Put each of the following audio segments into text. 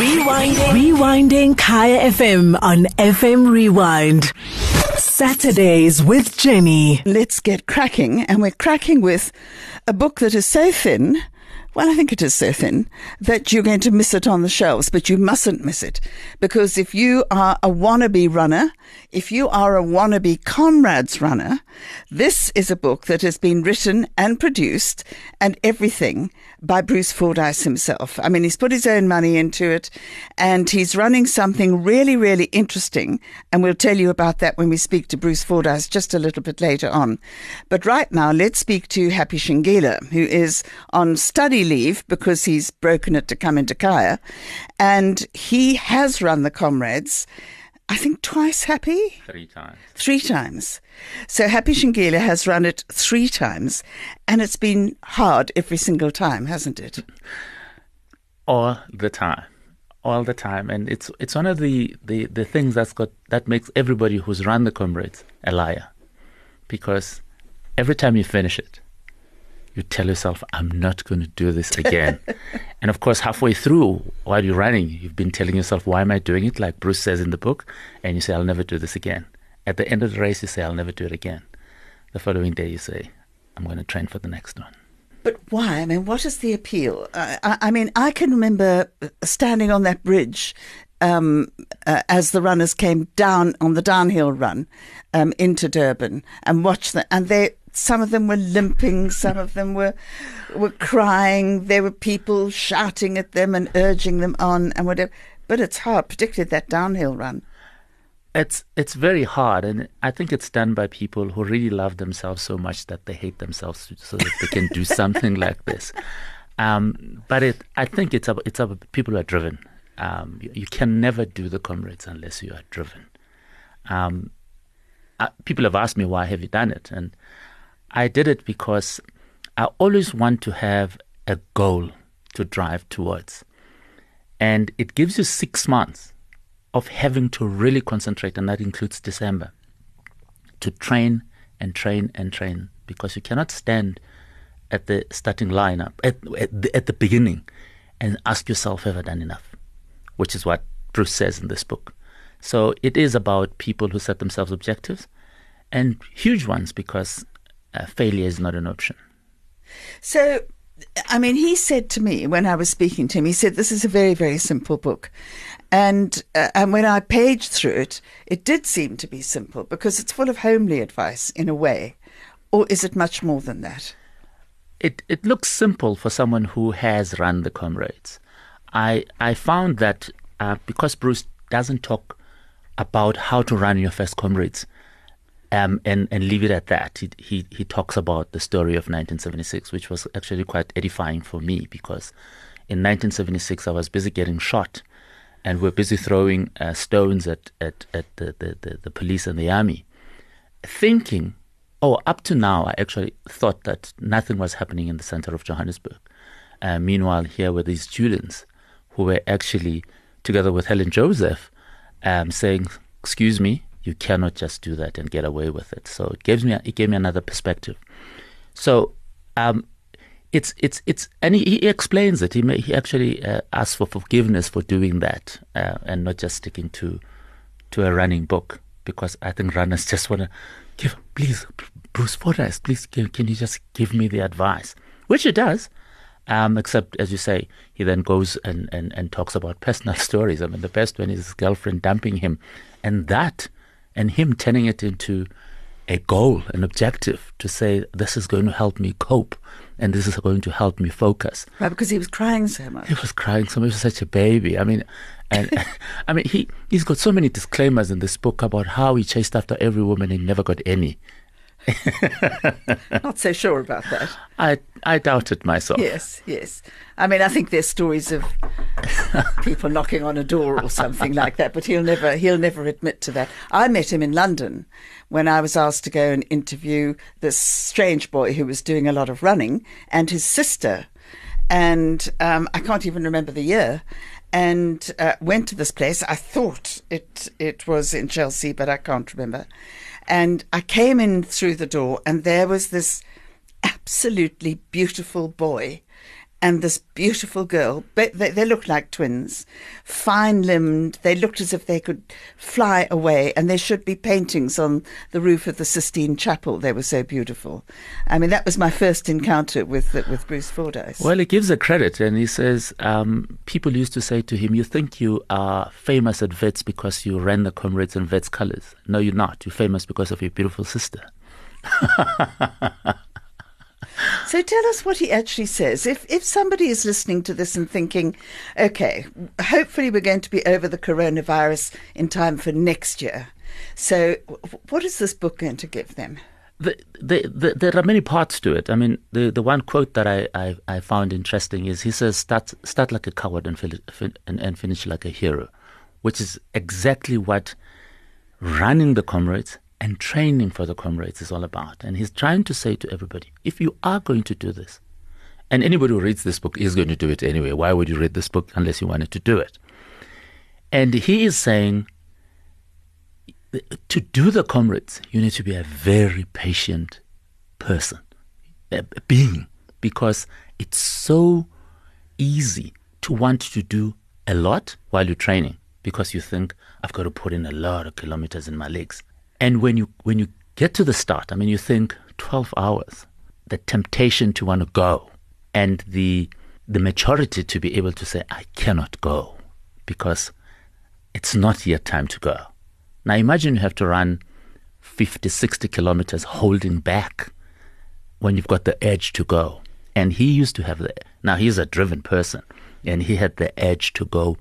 Rewinding. Rewinding Kaya FM on FM Rewind. Saturdays with Jenny. Let's get cracking, and we're cracking with a book that is so thin. Well, I think it is so thin that you're going to miss it on the shelves, but you mustn't miss it because if you are a wannabe runner, if you are a wannabe comrades runner, this is a book that has been written and produced and everything by Bruce Fordyce himself. I mean, he's put his own money into it and he's running something really, really interesting. And we'll tell you about that when we speak to Bruce Fordyce just a little bit later on. But right now, let's speak to Happy Ntshingila, who is on study leave because he's broken it to come into Kaya. And he has run the comrades. I think twice happy? Three times. Three times. So Happy Ntshingila has run it three times, and it's been hard every single time, hasn't it? All the time. All the time. And it's it's one of the, the, the things that's got that makes everybody who's run the comrades a liar. Because every time you finish it, you tell yourself, I'm not going to do this again. and of course, halfway through, while you're running, you've been telling yourself, Why am I doing it? Like Bruce says in the book. And you say, I'll never do this again. At the end of the race, you say, I'll never do it again. The following day, you say, I'm going to train for the next one. But why? I mean, what is the appeal? I, I, I mean, I can remember standing on that bridge um, uh, as the runners came down on the downhill run um, into Durban and watch them, and they some of them were limping, some of them were were crying. There were people shouting at them and urging them on and whatever. But it's hard, particularly that downhill run. It's it's very hard, and I think it's done by people who really love themselves so much that they hate themselves, so that they can do something like this. Um, but it, I think it's about, it's about people who are driven. Um, you, you, can never do the comrades unless you are driven. Um, uh, people have asked me why have you done it, and I did it because I always want to have a goal to drive towards. And it gives you six months of having to really concentrate, and that includes December, to train and train and train because you cannot stand at the starting lineup, at, at, the, at the beginning, and ask yourself, have I done enough? Which is what Bruce says in this book. So it is about people who set themselves objectives and huge ones because uh, failure is not an option. So, I mean, he said to me when I was speaking to him, he said, This is a very, very simple book. And, uh, and when I paged through it, it did seem to be simple because it's full of homely advice in a way. Or is it much more than that? It, it looks simple for someone who has run the comrades. I, I found that uh, because Bruce doesn't talk about how to run your first comrades, um, and and leave it at that. He, he he talks about the story of 1976, which was actually quite edifying for me because in 1976 I was busy getting shot, and we're busy throwing uh, stones at at at the, the, the, the police and the army, thinking, oh, up to now I actually thought that nothing was happening in the center of Johannesburg. Uh, meanwhile, here were these students who were actually together with Helen Joseph, um, saying, "Excuse me, you cannot just do that and get away with it. So it gives me it gave me another perspective. So um, it's it's it's and he, he explains it. He may, he actually uh, asks for forgiveness for doing that uh, and not just sticking to to a running book because I think runners just want to give please Bruce Fordyce, please give, can you just give me the advice, which he does. Um, except, as you say, he then goes and, and, and talks about personal stories. I mean, the best one is his girlfriend dumping him. And that and him turning it into a goal, an objective to say, this is going to help me cope and this is going to help me focus. Right, because he was crying so much. He was crying so much. He was such a baby. I mean, and I mean, he, he's got so many disclaimers in this book about how he chased after every woman and never got any. Not so sure about that. I I doubt it myself. Yes, yes. I mean, I think there's stories of people knocking on a door or something like that, but he'll never he'll never admit to that. I met him in London when I was asked to go and interview this strange boy who was doing a lot of running and his sister, and um, I can't even remember the year. And uh, went to this place. I thought it it was in Chelsea, but I can't remember and I came in through the door, and there was this absolutely beautiful boy. And this beautiful girl. They, they, looked like twins, fine limbed. They looked as if they could fly away, and there should be paintings on the roof of the Sistine Chapel. They were so beautiful. I mean, that was my first encounter with with Bruce Fordyce. Well, he gives a credit, and he says um, people used to say to him, "You think you are famous at Wits because you ran the comrades in Wits colours? No, you're not. You're famous because of your beautiful sister." So tell us what he actually says. If if somebody is listening to this and thinking, okay, hopefully we're going to be over the coronavirus in time for next year. So what is this book going to give them? The, the, the, there are many parts to it. I mean, the, the one quote that I, I, I found interesting is he says, start, start like a coward and, and, and finish like a hero, which is exactly what running the comrades and training for the comrades is all about. And he's trying to say to everybody if you are going to do this, and anybody who reads this book is going to do it anyway, why would you read this book unless you wanted to do it? And he is saying to do the comrades, you need to be a very patient person, a being, because it's so easy to want to do a lot while you're training because you think, I've got to put in a lot of kilometers in my legs. And when you when you get to the start, I mean, you think 12 hours, the temptation to want to go, and the the maturity to be able to say, I cannot go because it's not yet time to go. Now imagine you have to run 50, 60 kilometers holding back when you've got the edge to go. And he used to have the, now he's a driven person, and he had the edge to go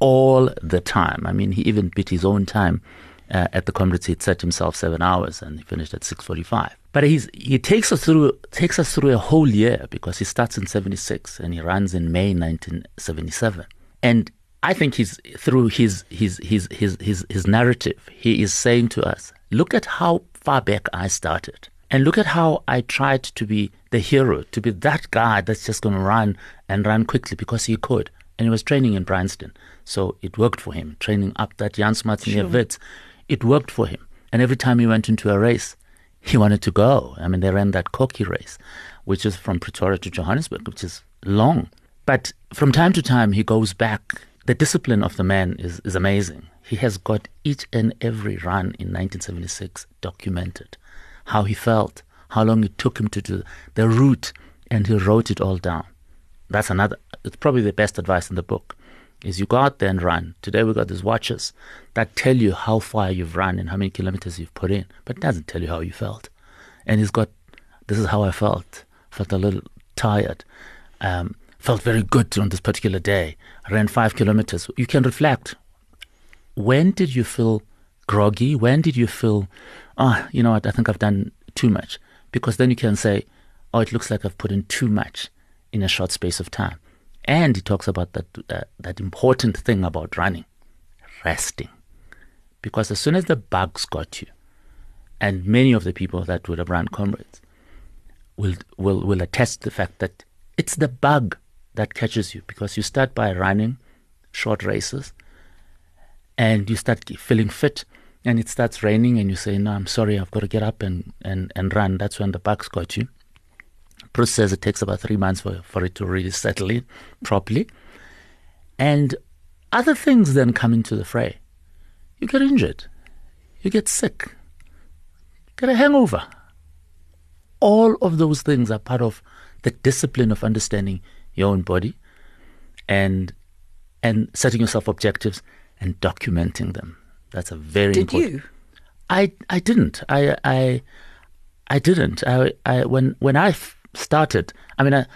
all the time. I mean, he even beat his own time uh, at the conference, he'd set himself seven hours, and he finished at 6:45. But he's he takes us through takes us through a whole year because he starts in 76 and he runs in May 1977. And I think he's through his his his his his, his narrative. He is saying to us, look at how far back I started. And look at how I tried to be the hero, to be that guy that's just going to run and run quickly because he could. And he was training in Bryanston. So it worked for him, training up that Jan Smuts near Wits it worked for him. And every time he went into a race, he wanted to go. I mean, they ran that Korkie race, which is from Pretoria to Johannesburg, which is long. But from time to time, he goes back. The discipline of the man is, is amazing. He has got each and every run in 1976 documented. How he felt, how long it took him to do the route, and he wrote it all down. That's another, it's probably the best advice in the book is you go out there and run. Today we got these watches that tell you how far you've run and how many kilometers you've put in, but it doesn't tell you how you felt. And he's got, this is how I felt. Felt a little tired. Um, felt very good on this particular day. I ran five kilometers. You can reflect. When did you feel groggy? When did you feel, oh, you know what, I think I've done too much? Because then you can say, oh, it looks like I've put in too much in a short space of time. And he talks about that, uh, that important thing about running, resting. Because as soon as the bugs got you, and many of the people that would have run comrades will, will, will attest the fact that it's the bug that catches you because you start by running short races and you start feeling fit and it starts raining and you say, No, I'm sorry, I've got to get up and, and, and run. That's when the bugs got you. Bruce says it takes about three months for, for it to really settle in properly. And other things then come into the fray. You get injured, you get sick, you get a hangover. All of those things are part of the discipline of understanding your own body and and setting yourself objectives and documenting them. That's a very Did important. you? I I didn't. I I I didn't. I I when when I started, I mean, I,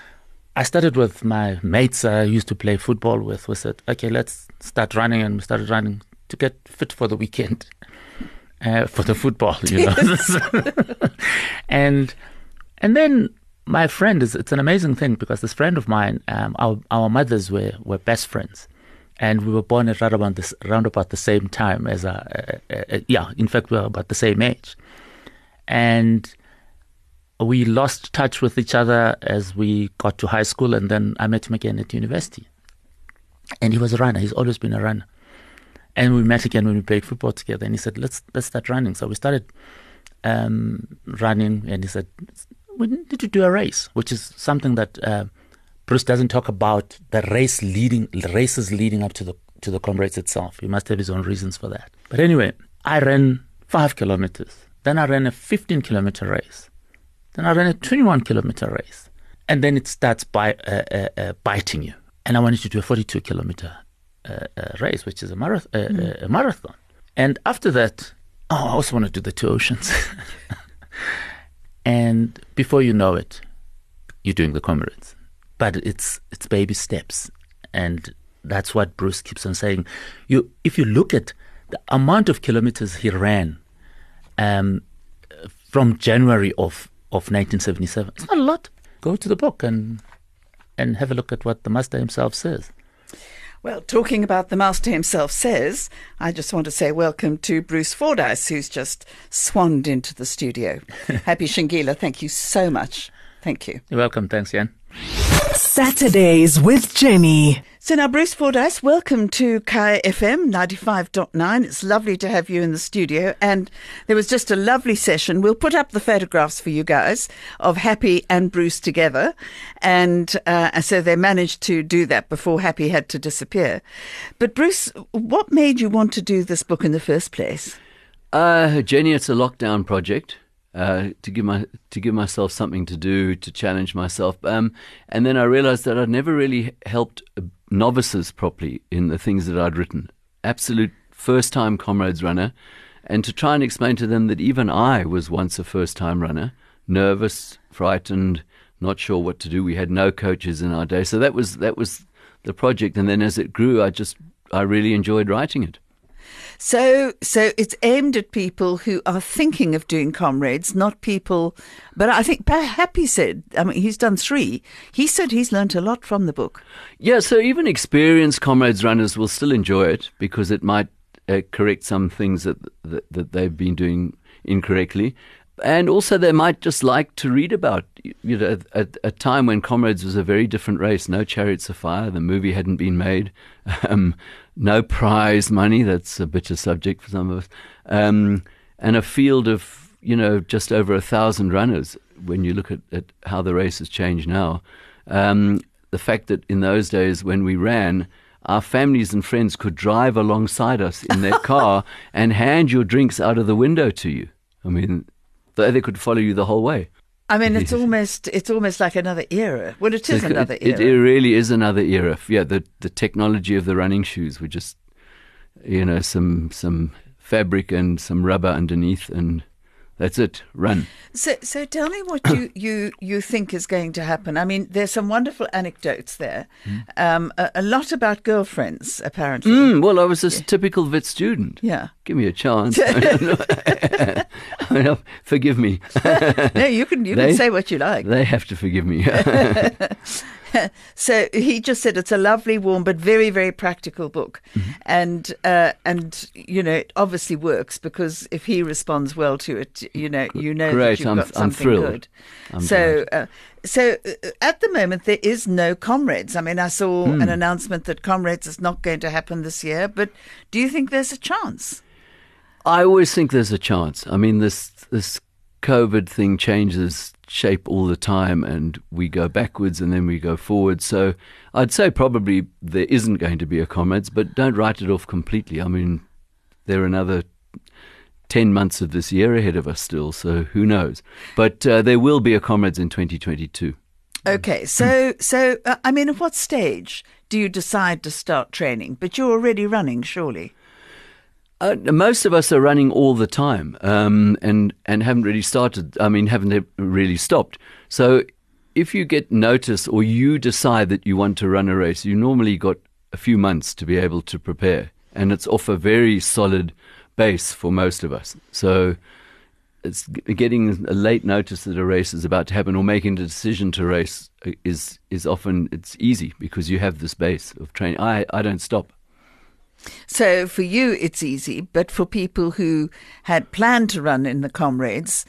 I started with my mates I used to play football with. We said, okay, let's start running, and we started running to get fit for the weekend, uh, for the football, you know. and and then my friend is it's an amazing thing because this friend of mine, um, our our mothers were were best friends. And we were born at around, this, around about the same time as, a, a, a, yeah, in fact, we were about the same age. And we lost touch with each other as we got to high school, and then I met him again at university. And he was a runner. He's always been a runner. And we met again when we played football together. And he said, "Let's let's start running." So we started um, running, and he said, "We need to do a race," which is something that uh, Bruce doesn't talk about the race leading races leading up to the to the comrades itself. He must have his own reasons for that. But anyway, I ran five kilometers. Then I ran a 15 kilometer race. Then I ran a 21 kilometer race. And then it starts by, uh, uh, uh, biting you. And I wanted to do a 42 kilometer uh, uh, race, which is a, marath- mm. a marathon. And after that, oh, I also want to do the two oceans. and before you know it, you're doing the comrades. But it's it's baby steps, and that's what Bruce keeps on saying. You, if you look at the amount of kilometers he ran um, from January of, of 1977, it's not a lot. Go to the book and and have a look at what the master himself says. Well, talking about the master himself says, I just want to say welcome to Bruce Fordyce, who's just swanned into the studio. Happy Ntshingila, thank you so much. Thank you. You're welcome. Thanks, Jan. Saturdays with Jenny. So now, Bruce Fordyce, welcome to Kaya FM 95.9. It's lovely to have you in the studio. And there was just a lovely session. We'll put up the photographs for you guys of Happy and Bruce together. And uh, so they managed to do that before Happy had to disappear. But, Bruce, what made you want to do this book in the first place? Uh, Jenny, it's a lockdown project. Uh, to give my to give myself something to do to challenge myself. Um, and then I realized that I'd never really helped novices properly in the things that I'd written. Absolute first time comrades runner, and to try and explain to them that even I was once a first time runner, nervous, frightened, not sure what to do. We had no coaches in our day, so that was that was the project. And then as it grew, I just I really enjoyed writing it. So, so it's aimed at people who are thinking of doing comrades, not people. But I think Happy said, I mean, he's done three. He said he's learnt a lot from the book. Yeah, so even experienced comrades runners will still enjoy it because it might uh, correct some things that, that that they've been doing incorrectly and also they might just like to read about you know a, a, time when comrades was a very different race no chariots of fire the movie hadn't been made um, no prize money that's a bitter subject for some of us um, and a field of you know just over a thousand runners when you look at, at how the race has changed now um, the fact that in those days when we ran our families and friends could drive alongside us in their car and hand your drinks out of the window to you I mean, they could follow you the whole way. I mean, it's almost it's almost like another era. Well, it is another era. It, it really is another era. Yeah, the the technology of the running shoes were just, you know, some some fabric and some rubber underneath, and that's it. Run. So, so tell me what you, you, you think is going to happen. I mean, there's some wonderful anecdotes there. Mm. Um, a, a, lot about girlfriends, apparently. Mm, well, I was a yeah. typical Wits student. Yeah. Give me a chance. forgive me. no, you can you they, can say what you like. They have to forgive me. so he just said it's a lovely, warm, but very, very practical book, mm-hmm. and uh, and you know it obviously works because if he responds well to it, you know you know Great. that you've I'm, got something good. I'm so. Uh, so uh, at the moment there is no comrades. I mean, I saw mm. an announcement that comrades is not going to happen this year. But do you think there's a chance? I always think there's a chance. I mean, this this COVID thing changes shape all the time and we go backwards and then we go forward. So I'd say probably there isn't going to be a comrades, but don't write it off completely. I mean, there are another 10 months of this year ahead of us still, so who knows. But uh, there will be a comrades in 2022. Okay, so so uh, I mean, at what stage do you decide to start training? But you're already running, surely. Uh, most of us are running all the time, um, and and haven't really started. I mean, haven't really stopped. So, if you get notice or you decide that you want to run a race, you normally got a few months to be able to prepare, and it's off a very solid base for most of us. So, it's getting a late notice that a race is about to happen or making the decision to race is is often it's easy because you have this base of training. I I don't stop. So for you, it's easy, but for people who had planned to run in the comrades,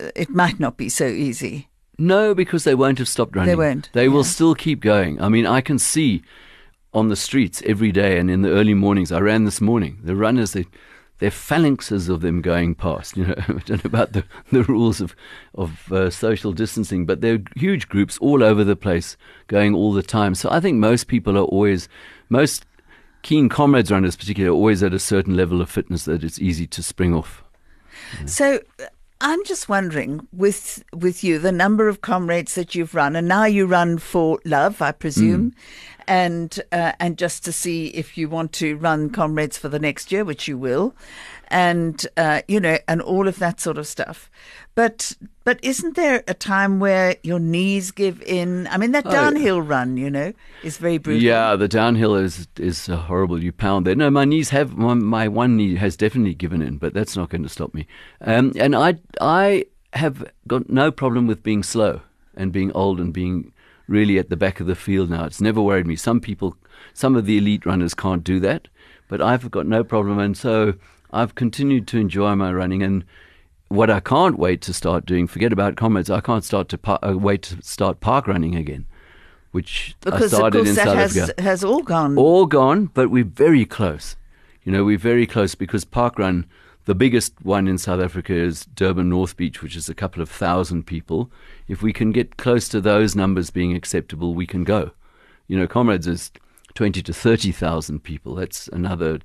uh, it might not be so easy. No, because they won't have stopped running. They won't. They yeah. will still keep going. I mean, I can see on the streets every day and in the early mornings. I ran this morning. The runners, they, there are phalanxes of them going past. You know, I don't know about the, the rules of of uh, social distancing, but there are huge groups all over the place going all the time. So I think most people are always most keen comrades runners, particularly, are always at a certain level of fitness that it's easy to spring off. So I'm just wondering, with with you, the number of comrades that you've run, and now you run for love, I presume, mm. And uh, and just to see if you want to run comrades for the next year, which you will, and uh, you know, and all of that sort of stuff. But but isn't there a time where your knees give in? I mean, that downhill run, you know, is very brutal. Yeah, the downhill is is horrible. You pound there. No, my knees have my, my one knee has definitely given in, but that's not going to stop me. Um, and I I have got no problem with being slow and being old and being really at the back of the field now. It's never worried me. Some people, some of the elite runners can't do that, but I've got no problem, and so I've continued to enjoy my running and. What I can't wait to start doing, forget about comrades. I can't start to par- uh, wait to start park running again, which I because of course in that South has Africa has all gone. all gone, but we're very close. You know, we're very close because Parkrun, the biggest one in South Africa is Durban North Beach, which is a couple of thousand people. If we can get close to those numbers being acceptable, we can go. You know, Comrades is 20 to 30,000 people. That's another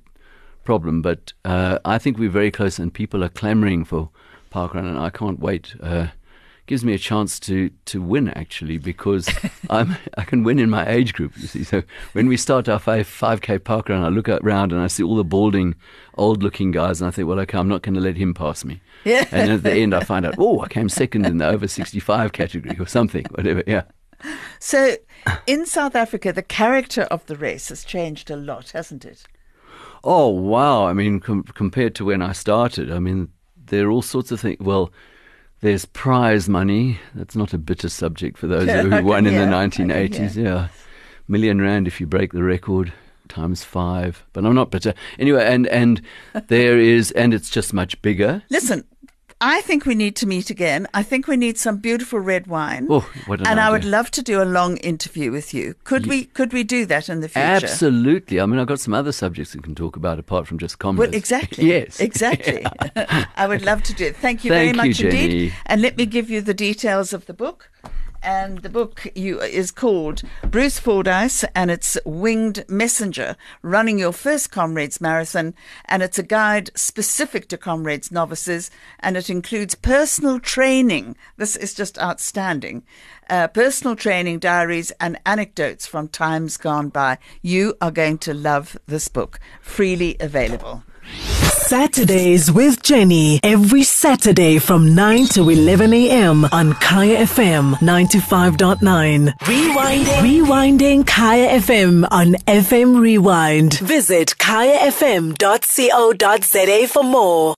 problem. But uh, I think we're very close and people are clamoring for Parkrun, and I can't wait. Uh, gives me a chance to, to win actually because I'm I can win in my age group. You see, so when we start our five five k park run, I look around and I see all the balding, old looking guys, and I think, well, okay, I'm not going to let him pass me. Yeah. And at the end, I find out, oh, I came second in the over sixty five category or something, whatever. Yeah. So, in South Africa, the character of the race has changed a lot, hasn't it? Oh wow! I mean, com- compared to when I started, I mean, there are all sorts of things. Well, there's prize money. That's not a bitter subject for those Yeah, who won in yeah, the okay, 1980s. Yeah, million rand if you break the record times five. But I'm not bitter anyway. And and there is, and it's just much bigger. Listen, I think we need to meet again. I think we need some beautiful red wine. Oh, what an and I would love to do a long interview with you. Could we could we do that in the future? Absolutely. I mean, I've got some other subjects we can talk about apart from just comrades. Well, exactly. yes. Exactly. I would love to do it. Thank you Thank very you, much indeed. Jenny. And let me give you the details of the book. And the book you, is called Bruce Fordyce and it's Winged Messenger, Running Your First Comrades Marathon. And it's a guide specific to Comrades novices and it includes personal training. This is just outstanding. Uh, personal training diaries and anecdotes from times gone by. You are going to love this book. Freely available. Saturdays with Jenny. Every Saturday from 9 to 11 a.m. on Kaya FM 95.9. Rewinding. Rewinding Kaya FM on FM Rewind. Visit kayafm.co.za for more.